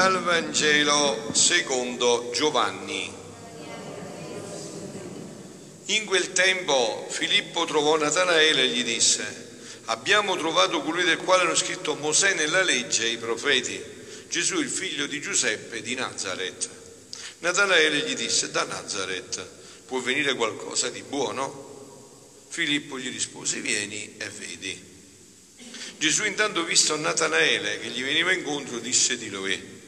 Dal Vangelo secondo Giovanni. In quel tempo Filippo trovò Natanaele e gli disse, abbiamo trovato colui del quale hanno scritto Mosè nella legge e i profeti, Gesù il figlio di Giuseppe di Nazareth. Natanaele gli disse, da Nazareth può venire qualcosa di buono? Filippo gli rispose, vieni e vedi. Gesù intanto visto Natanaele che gli veniva incontro disse di lui,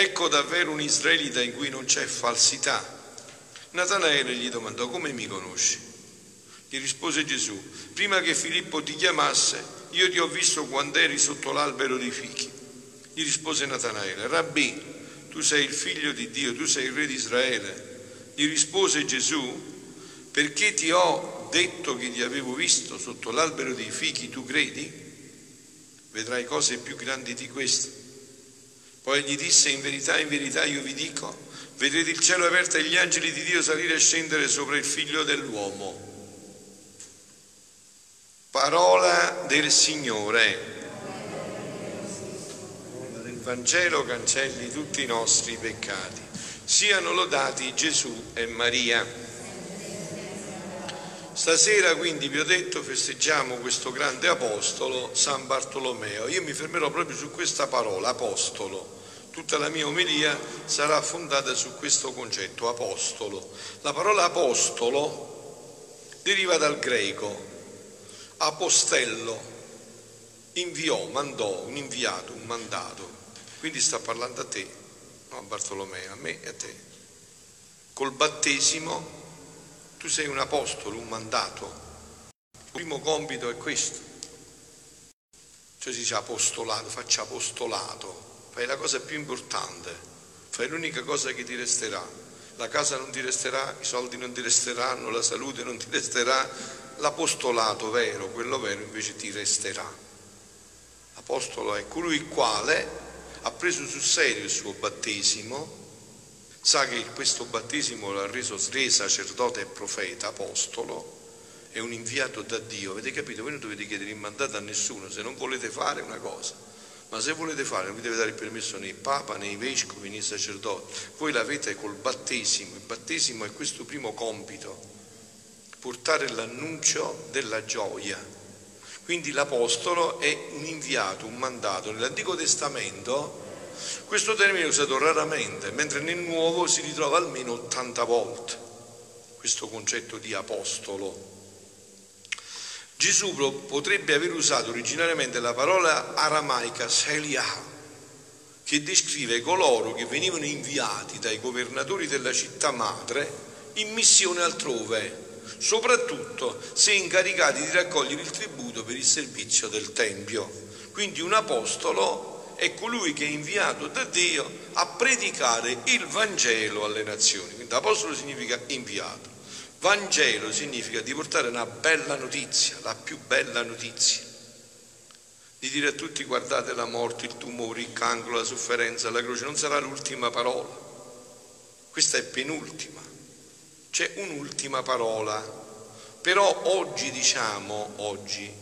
ecco davvero un israelita in cui non c'è falsità. Natanaele gli domandò, come mi conosci? Gli rispose Gesù, prima che Filippo ti chiamasse, io ti ho visto quando eri sotto l'albero dei fichi. Gli rispose Natanaele, Rabbi, tu sei il figlio di Dio, tu sei il re di Israele. Gli rispose Gesù, perché ti ho detto che ti avevo visto sotto l'albero dei fichi, tu credi? vedrai cose più grandi di queste. Poi gli disse, in verità, in verità io vi dico, vedrete il cielo aperto e gli angeli di Dio salire e scendere sopra il figlio dell'uomo. Parola del Signore. Del Vangelo cancelli tutti i nostri peccati. Siano lodati Gesù e Maria. Stasera quindi vi ho detto festeggiamo questo grande apostolo San Bartolomeo. Io mi fermerò proprio su questa parola, apostolo. Tutta la mia omelia sarà fondata su questo concetto, apostolo. La parola apostolo deriva dal greco, apostello, inviò, mandò, un inviato, un mandato. Quindi sta parlando a te, no a Bartolomeo, a me e a te. Col battesimo tu sei un apostolo, un mandato. Il primo compito è questo. Cioè si dice apostolato, faccia apostolato, fai la cosa più importante, fai l'unica cosa che ti resterà. La casa non ti resterà, i soldi non ti resteranno, la salute non ti resterà, l'apostolato vero, quello vero invece ti resterà. L'apostolo è colui il quale ha preso sul serio il suo battesimo, sa che questo battesimo l'ha reso re, sacerdote e profeta, apostolo, è un inviato da Dio. Avete capito? Voi non dovete chiedere il mandato a nessuno se non volete fare una cosa. Ma se volete fare, non vi deve dare il permesso né il Papa, né i vescovi, né i sacerdoti. Voi l'avete col battesimo. Il battesimo è questo primo compito, portare l'annuncio della gioia. Quindi l'Apostolo è un inviato, un mandato. Nell'Antico Testamento questo termine è usato raramente, mentre nel Nuovo si ritrova almeno 80 volte questo concetto di apostolo. Gesù potrebbe aver usato originariamente la parola aramaica Seliah, che descrive coloro che venivano inviati dai governatori della città madre in missione altrove, soprattutto se incaricati di raccogliere il tributo per il servizio del Tempio. Quindi un apostolo è colui che è inviato da Dio a predicare il Vangelo alle nazioni. Quindi apostolo significa inviato. Vangelo significa di portare una bella notizia, la più bella notizia. Di dire a tutti guardate la morte, il tumore, il cancro, la sofferenza, la croce, non sarà l'ultima parola. Questa è penultima. C'è un'ultima parola. Però oggi diciamo, oggi,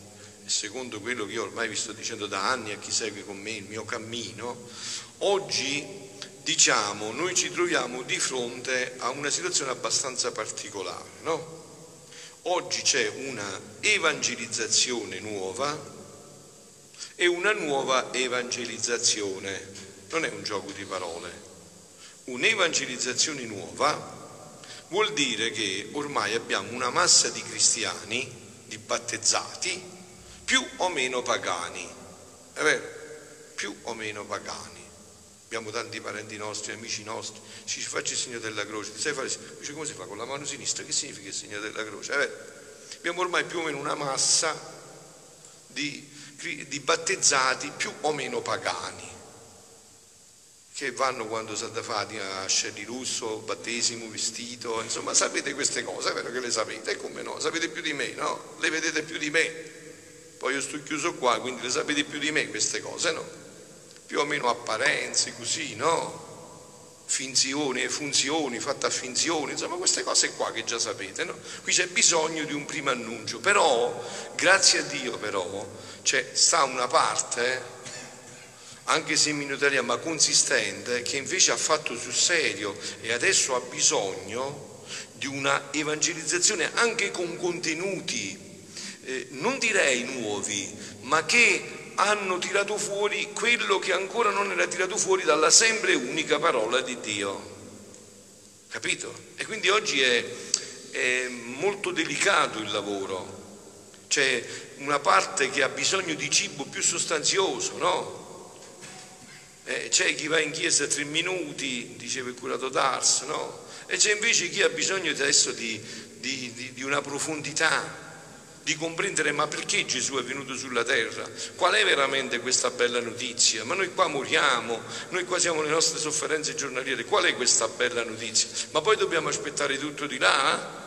secondo quello che io ormai vi sto dicendo da anni a chi segue con me il mio cammino, oggi diciamo noi ci troviamo di fronte a una situazione abbastanza particolare, no? Oggi c'è una evangelizzazione nuova e una nuova evangelizzazione, non è un gioco di parole. Un'evangelizzazione nuova vuol dire che ormai abbiamo una massa di cristiani, di battezzati, più o meno pagani, è vero? Più o meno pagani. Abbiamo tanti parenti nostri, amici nostri, ci faccia il segno della croce, sai fare, dice come si fa con la mano sinistra? Che significa il segno della croce? Vero? Abbiamo ormai più o meno una massa di, di battezzati più o meno pagani che vanno quando Santa Fatima a Scelli Russo, battesimo, vestito, insomma sapete queste cose, è vero che le sapete, e come no, sapete più di me, no? Le vedete più di me. Poi io sto chiuso qua, quindi le sapete più di me queste cose, no? Più o meno apparenze, così, no? finzioni funzioni fatte a finzioni, insomma queste cose qua che già sapete, no? Qui c'è bisogno di un primo annuncio, però, grazie a Dio però, c'è, sta una parte, anche se minutaria ma consistente, che invece ha fatto sul serio e adesso ha bisogno di una evangelizzazione anche con contenuti, eh, non direi nuovi, ma che hanno tirato fuori quello che ancora non era tirato fuori dalla sempre unica parola di Dio. Capito? E quindi oggi è, è molto delicato il lavoro. C'è una parte che ha bisogno di cibo più sostanzioso, no? Eh, c'è chi va in chiesa tre minuti, diceva il curato Dars, no? E c'è invece chi ha bisogno adesso di, di, di, di una profondità, di comprendere ma perché Gesù è venuto sulla terra, qual è veramente questa bella notizia, ma noi qua moriamo, noi qua siamo le nostre sofferenze giornaliere, qual è questa bella notizia? Ma poi dobbiamo aspettare tutto di là?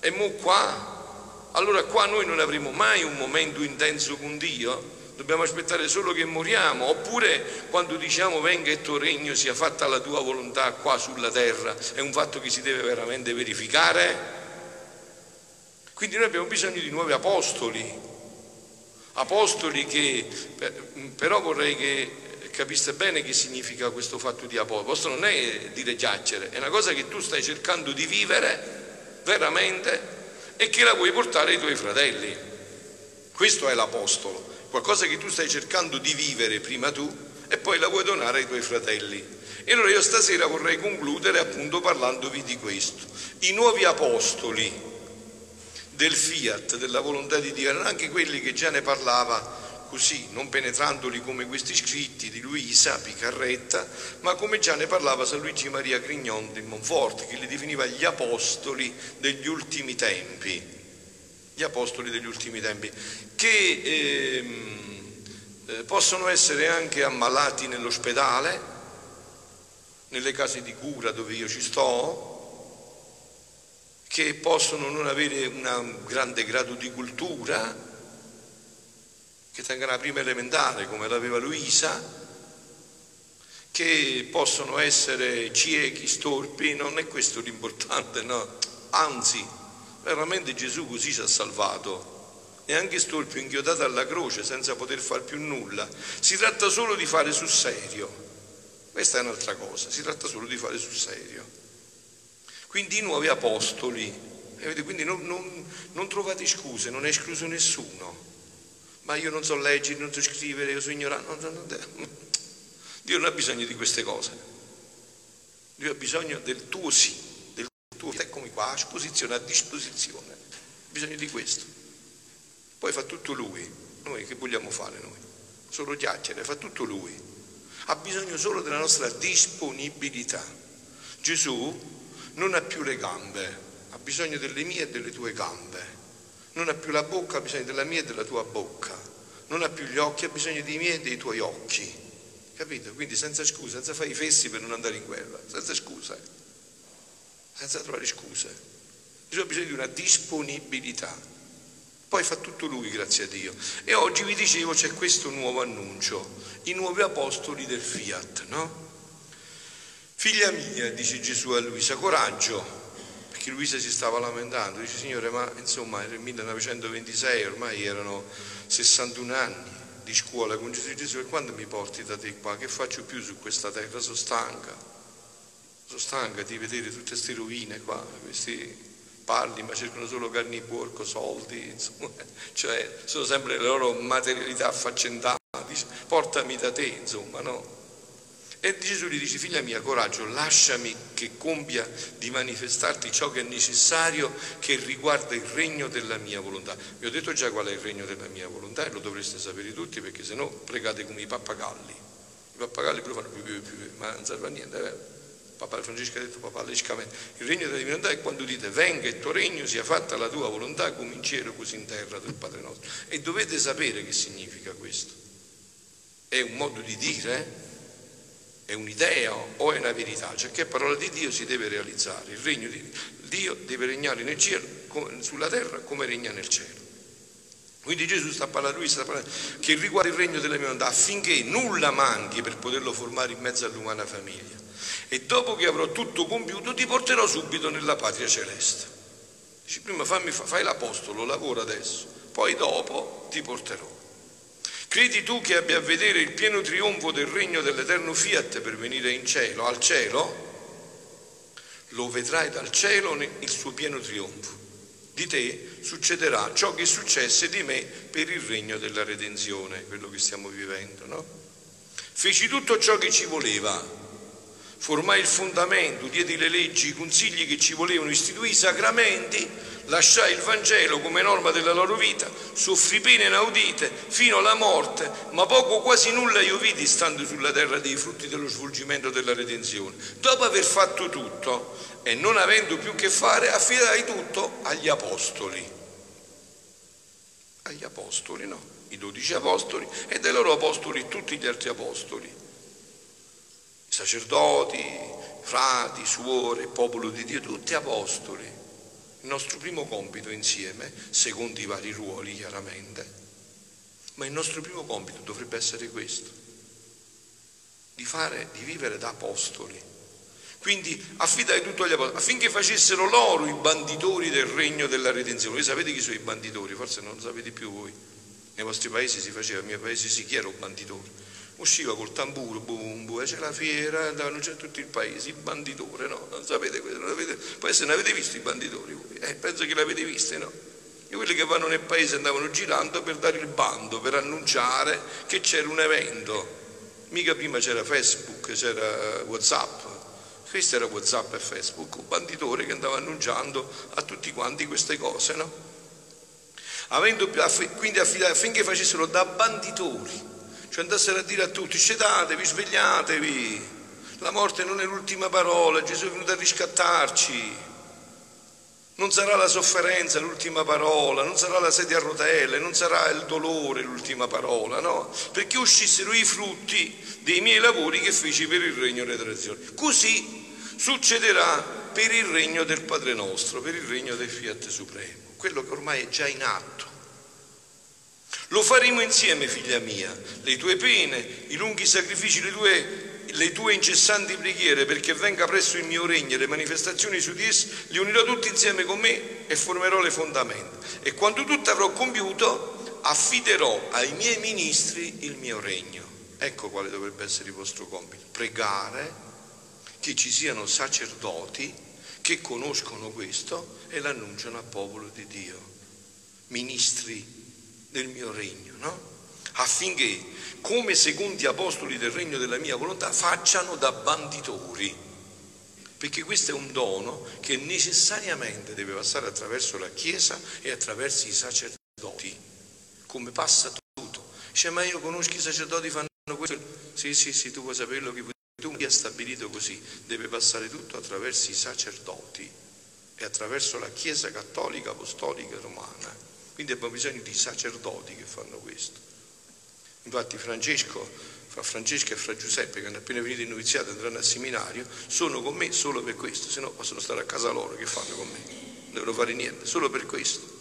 E mo qua? Allora qua noi non avremo mai un momento intenso con Dio? Dobbiamo aspettare solo che moriamo, oppure quando diciamo venga il tuo regno sia fatta la tua volontà qua sulla terra, è un fatto che si deve veramente verificare? Quindi noi abbiamo bisogno di nuovi apostoli, apostoli che, però vorrei che capiste bene che significa questo fatto di apostolo. Apostolo non è dire chiacchiere, è una cosa che tu stai cercando di vivere veramente e che la vuoi portare ai tuoi fratelli. Questo è l'apostolo, qualcosa che tu stai cercando di vivere prima tu e poi la vuoi donare ai tuoi fratelli. E allora io stasera vorrei concludere appunto parlandovi di questo. I nuovi apostoli del fiat, della volontà di Dio, erano anche quelli che già ne parlava così, non penetrandoli come questi scritti di Luisa Picarretta, ma come già ne parlava San Luigi Maria Grignon di Monforte, che li definiva gli apostoli degli ultimi tempi. Gli apostoli degli ultimi tempi, che ehm, eh, possono essere anche ammalati nell'ospedale, nelle case di cura dove io ci sto, che possono non avere un grande grado di cultura, che tengono la prima elementare come l'aveva Luisa, che possono essere ciechi, storpi, non è questo l'importante, no? Anzi, veramente Gesù così ci ha salvato. E anche storpio inchiodato alla croce senza poter fare più nulla. Si tratta solo di fare sul serio. Questa è un'altra cosa, si tratta solo di fare sul serio. Quindi i nuovi apostoli, quindi non, non, non trovate scuse, non è escluso nessuno. Ma io non so leggere, non so scrivere, io sono ignorante. No, no, Dio non ha bisogno di queste cose. Dio ha bisogno del tuo sì, del tuo eccomi qua, a disposizione, a disposizione. Bisogno di questo. Poi fa tutto lui. Noi che vogliamo fare noi? Solo chiacchiere, fa tutto lui. Ha bisogno solo della nostra disponibilità. Gesù non ha più le gambe, ha bisogno delle mie e delle tue gambe. Non ha più la bocca, ha bisogno della mia e della tua bocca. Non ha più gli occhi, ha bisogno dei miei e dei tuoi occhi. Capito? Quindi senza scuse, senza fare i fessi per non andare in guerra, senza scuse, senza trovare scuse. Ha bisogno di una disponibilità. Poi fa tutto lui, grazie a Dio. E oggi vi dicevo c'è questo nuovo annuncio, i nuovi apostoli del Fiat, no? Figlia mia, dice Gesù a Luisa, coraggio, perché Luisa si stava lamentando, dice Signore, ma insomma il 1926, ormai erano 61 anni di scuola con Gesù Gesù e quando mi porti da te qua? Che faccio più su questa terra? Sono stanca, sono stanca di vedere tutte queste rovine qua, questi parli ma cercano solo carni porco, soldi, insomma, cioè sono sempre le loro materialità affaccendate, portami da te, insomma, no? E Gesù gli dice, figlia mia, coraggio, lasciami che compia di manifestarti ciò che è necessario che riguarda il regno della mia volontà. Vi ho detto già qual è il regno della mia volontà e lo dovreste sapere tutti perché se no pregate come i pappagalli. I pappagalli pure fanno più più più, ma non serve a niente. Eh? Papa Francesco ha detto papalescamente, il regno della volontà è quando dite venga il tuo regno, sia fatta la tua volontà come in cielo così in terra del Padre nostro. E dovete sapere che significa questo. È un modo di dire, eh? È un'idea o è una verità, cioè che parola di Dio si deve realizzare, il regno di Dio deve regnare nel cielo, sulla terra come regna nel cielo. Quindi Gesù sta parlando, lui sta parlando che riguarda il regno della mia volontà affinché nulla manchi per poterlo formare in mezzo all'umana famiglia. e dopo che avrò tutto compiuto ti porterò subito nella patria celeste. Dici, prima fammi, fai l'apostolo, lavora adesso, poi dopo ti porterò. Credi tu che abbia a vedere il pieno trionfo del regno dell'eterno fiat per venire in cielo, al cielo? Lo vedrai dal cielo il suo pieno trionfo. Di te succederà ciò che successe di me per il regno della redenzione, quello che stiamo vivendo, no? Feci tutto ciò che ci voleva, formai il fondamento, diedi le leggi, i consigli che ci volevano, istituì i sacramenti, lasciai il Vangelo come norma della loro vita, soffrì pene inaudite fino alla morte, ma poco quasi nulla io vidi stando sulla terra dei frutti dello svolgimento della redenzione. Dopo aver fatto tutto e non avendo più che fare, affidai tutto agli apostoli. Agli apostoli, no? I dodici apostoli e dai loro apostoli tutti gli altri apostoli. Sacerdoti, frati, suore, popolo di Dio, tutti apostoli il nostro primo compito insieme, secondo i vari ruoli chiaramente, ma il nostro primo compito dovrebbe essere questo, di, fare, di vivere da apostoli. Quindi affidai tutto agli apostoli affinché facessero loro i banditori del regno della redenzione. Voi sapete chi sono i banditori? Forse non lo sapete più voi. Nei vostri paesi si faceva, nei miei paesi sì, chi era un banditore? Usciva col tamburo, bum, bum, c'è la fiera, andavano c'è tutto il paese, il banditore, no? Non sapete questo, non avete, poi se ne avete visto i banditori voi, eh, penso che l'avete visto, no? E quelli che vanno nel paese andavano girando per dare il bando, per annunciare che c'era un evento. Mica prima c'era Facebook, c'era Whatsapp, questo era Whatsapp e Facebook, un banditore che andava annunciando a tutti quanti queste cose, no? Avendo, quindi affinché facessero da banditori cioè andassero a dire a tutti, scedatevi, svegliatevi, la morte non è l'ultima parola, Gesù è venuto a riscattarci, non sarà la sofferenza l'ultima parola, non sarà la sedia a rotelle, non sarà il dolore l'ultima parola, no? Perché uscissero i frutti dei miei lavori che feci per il regno delle tradizioni. Così succederà per il regno del Padre nostro, per il regno del Fiat Supremo, quello che ormai è già in atto. Lo faremo insieme, figlia mia, le tue pene, i lunghi sacrifici, le tue, le tue incessanti preghiere perché venga presto il mio regno e le manifestazioni su di esse, li unirò tutti insieme con me e formerò le fondamenta. E quando tutto avrò compiuto, affiderò ai miei ministri il mio regno. Ecco quale dovrebbe essere il vostro compito, pregare che ci siano sacerdoti che conoscono questo e l'annunciano al popolo di Dio, ministri del mio regno, no? affinché, come secondi apostoli del regno della mia volontà, facciano da banditori. Perché questo è un dono che necessariamente deve passare attraverso la Chiesa e attraverso i sacerdoti, come passa tutto. Dice, ma io conosco i sacerdoti fanno questo. Sì, sì, sì, tu vuoi saperlo che tu mi hai stabilito così. Deve passare tutto attraverso i sacerdoti e attraverso la Chiesa cattolica, apostolica, romana. Quindi abbiamo bisogno di sacerdoti che fanno questo. Infatti Francesco, fra Francesco e fra Giuseppe, che hanno appena finito il noviziato e andranno al seminario, sono con me solo per questo, se no possono stare a casa loro che fanno con me. Non devono fare niente, solo per questo.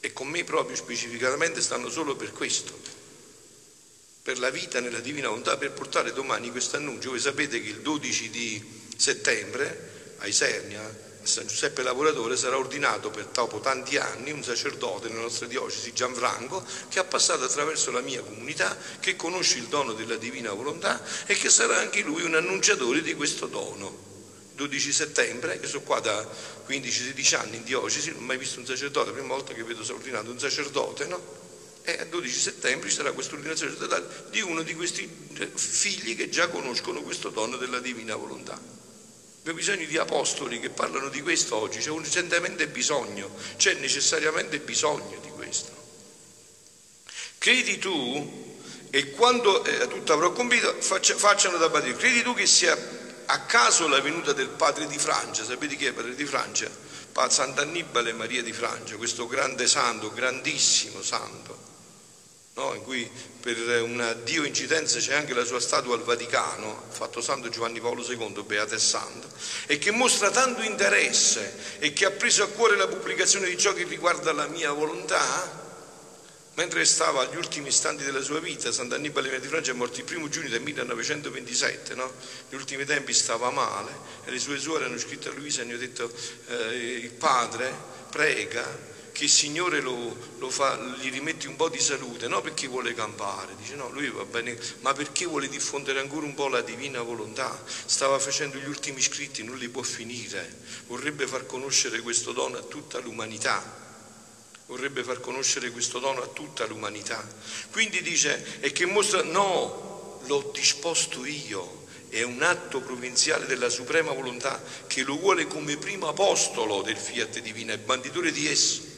E con me proprio specificatamente stanno solo per questo. Per la vita nella divina volontà, per portare domani questo annuncio. Voi sapete che il 12 di settembre a Isernia San Giuseppe Lavoratore sarà ordinato per dopo tanti anni un sacerdote nella nostra diocesi, Gianfranco, che ha passato attraverso la mia comunità, che conosce il dono della divina volontà e che sarà anche lui un annunciatore di questo dono. 12 settembre, che sono qua da 15-16 anni in diocesi, non ho mai visto un sacerdote, la prima volta che vedo ordinato un sacerdote, no? E a 12 settembre ci sarà questa ordinazione di uno di questi figli che già conoscono questo dono della divina volontà. Abbiamo bisogno di apostoli che parlano di questo oggi, c'è urgentemente bisogno, c'è necessariamente bisogno di questo. Credi tu, e quando eh, tutto avrò compito, faccia, facciano da padre, credi tu che sia a caso la venuta del padre di Francia, sapete chi è il padre di Francia? Sant'Annibale Maria di Francia, questo grande santo, grandissimo santo no? in cui per una Dio incidenza c'è anche la sua statua al Vaticano, fatto Santo Giovanni Paolo II, Beato e Santo, e che mostra tanto interesse e che ha preso a cuore la pubblicazione di ciò che riguarda la mia volontà, mentre stava agli ultimi istanti della sua vita, Sant'Annibale di Francia è morto il primo giugno del 1927, no? negli ultimi tempi stava male e le sue suore hanno scritto a Luisa e gli hanno detto eh, il padre prega che il Signore lo, lo fa, gli rimette un po' di salute, non perché vuole campare, dice no, lui va bene, ma perché vuole diffondere ancora un po' la divina volontà. Stava facendo gli ultimi scritti, non li può finire, vorrebbe far conoscere questo dono a tutta l'umanità vorrebbe far conoscere questo dono a tutta l'umanità. Quindi dice, e che mostra, no, l'ho disposto io, è un atto provinciale della suprema volontà che lo vuole come primo apostolo del fiat divino, è banditore di esso.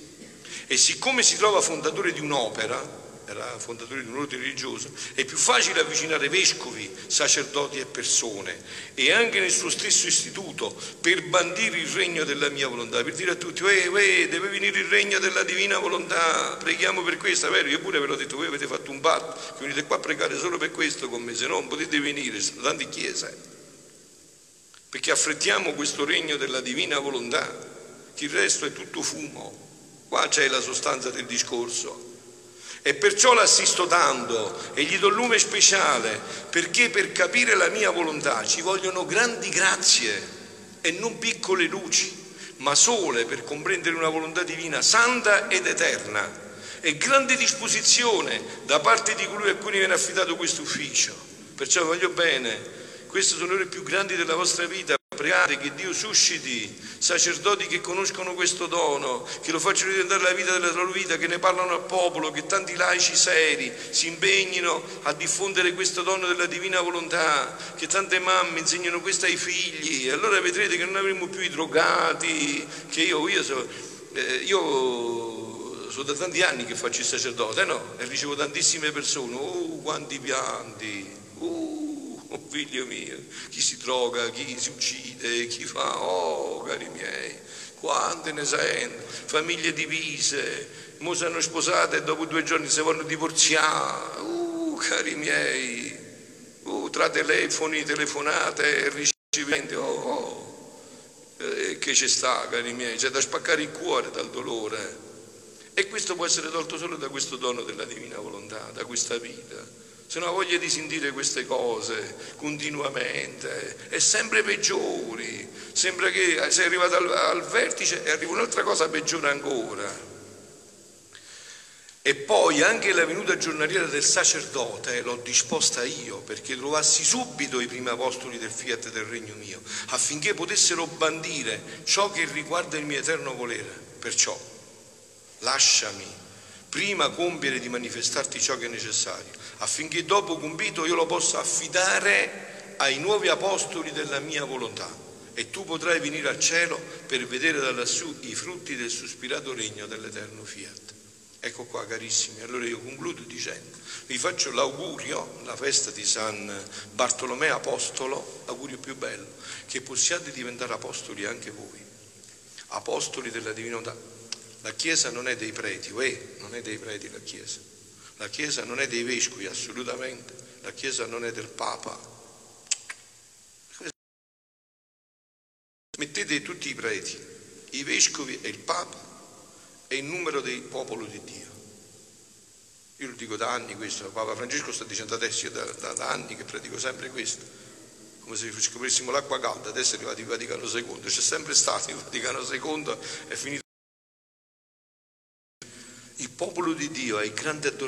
E siccome si trova fondatore di un'opera, era fondatore di un ordine religioso, è più facile avvicinare vescovi, sacerdoti e persone e anche nel suo stesso istituto per bandire il regno della mia volontà, per dire a tutti, uè, uè, deve venire il regno della divina volontà, preghiamo per questo, vero? Io pure ve l'ho detto, voi avete fatto un patto, venite qua a pregare solo per questo con me, se no non potete venire, sono tante chiese. Perché affrettiamo questo regno della divina volontà, il resto è tutto fumo. Qua c'è la sostanza del discorso. E perciò l'assisto tanto e gli do lume speciale, perché per capire la mia volontà ci vogliono grandi grazie e non piccole luci, ma sole per comprendere una volontà divina santa ed eterna e grande disposizione da parte di colui a cui viene affidato questo ufficio. Perciò voglio bene, queste sono le ore più grandi della vostra vita. Pregate che Dio susciti sacerdoti che conoscono questo dono, che lo facciano diventare la vita della loro vita, che ne parlano al popolo, che tanti laici seri si impegnino a diffondere questo dono della divina volontà, che tante mamme insegnano questo ai figli. E allora vedrete che non avremo più i drogati, che io, io, so, eh, io sono da tanti anni che faccio il sacerdote, no? E ricevo tantissime persone, oh quanti pianti, uh, oh figlio mio, chi si droga, chi si uccide, chi fa, oh cari miei, quante ne sento, famiglie divise, mo sono sposate e dopo due giorni si vogliono divorziare, uh cari miei, uh, tra telefoni, telefonate, ricevimenti, oh, oh, eh, che ci sta cari miei, c'è da spaccare il cuore dal dolore. E questo può essere tolto solo da questo dono della divina volontà, da questa vita se non ha voglia di sentire queste cose continuamente è sempre peggiori, sembra che sei arrivato al, al vertice e arriva un'altra cosa peggiore ancora. E poi anche la venuta giornaliera del sacerdote l'ho disposta io perché trovassi subito i primi apostoli del fiat del regno mio, affinché potessero bandire ciò che riguarda il mio eterno volere. Perciò lasciami prima compiere di manifestarti ciò che è necessario, affinché dopo compito io lo possa affidare ai nuovi apostoli della mia volontà e tu potrai venire al cielo per vedere da lassù i frutti del sospirato regno dell'eterno fiat. Ecco qua carissimi, allora io concludo dicendo, vi faccio l'augurio, la festa di San Bartolomeo Apostolo, l'augurio più bello, che possiate diventare apostoli anche voi, apostoli della divinità, la Chiesa non è dei preti, uè, non è dei preti la Chiesa. La Chiesa non è dei vescovi, assolutamente. La Chiesa non è del Papa. Mettete tutti i preti, i vescovi e il Papa e il numero del popolo di Dio. Io lo dico da anni questo, Papa Francesco sta dicendo adesso, io da, da, da anni che predico sempre questo, come se scoprissimo l'acqua calda, adesso è arrivato il Vaticano II, c'è sempre stato il Vaticano II, è finito. Il popolo di Dio è il grande adoratore.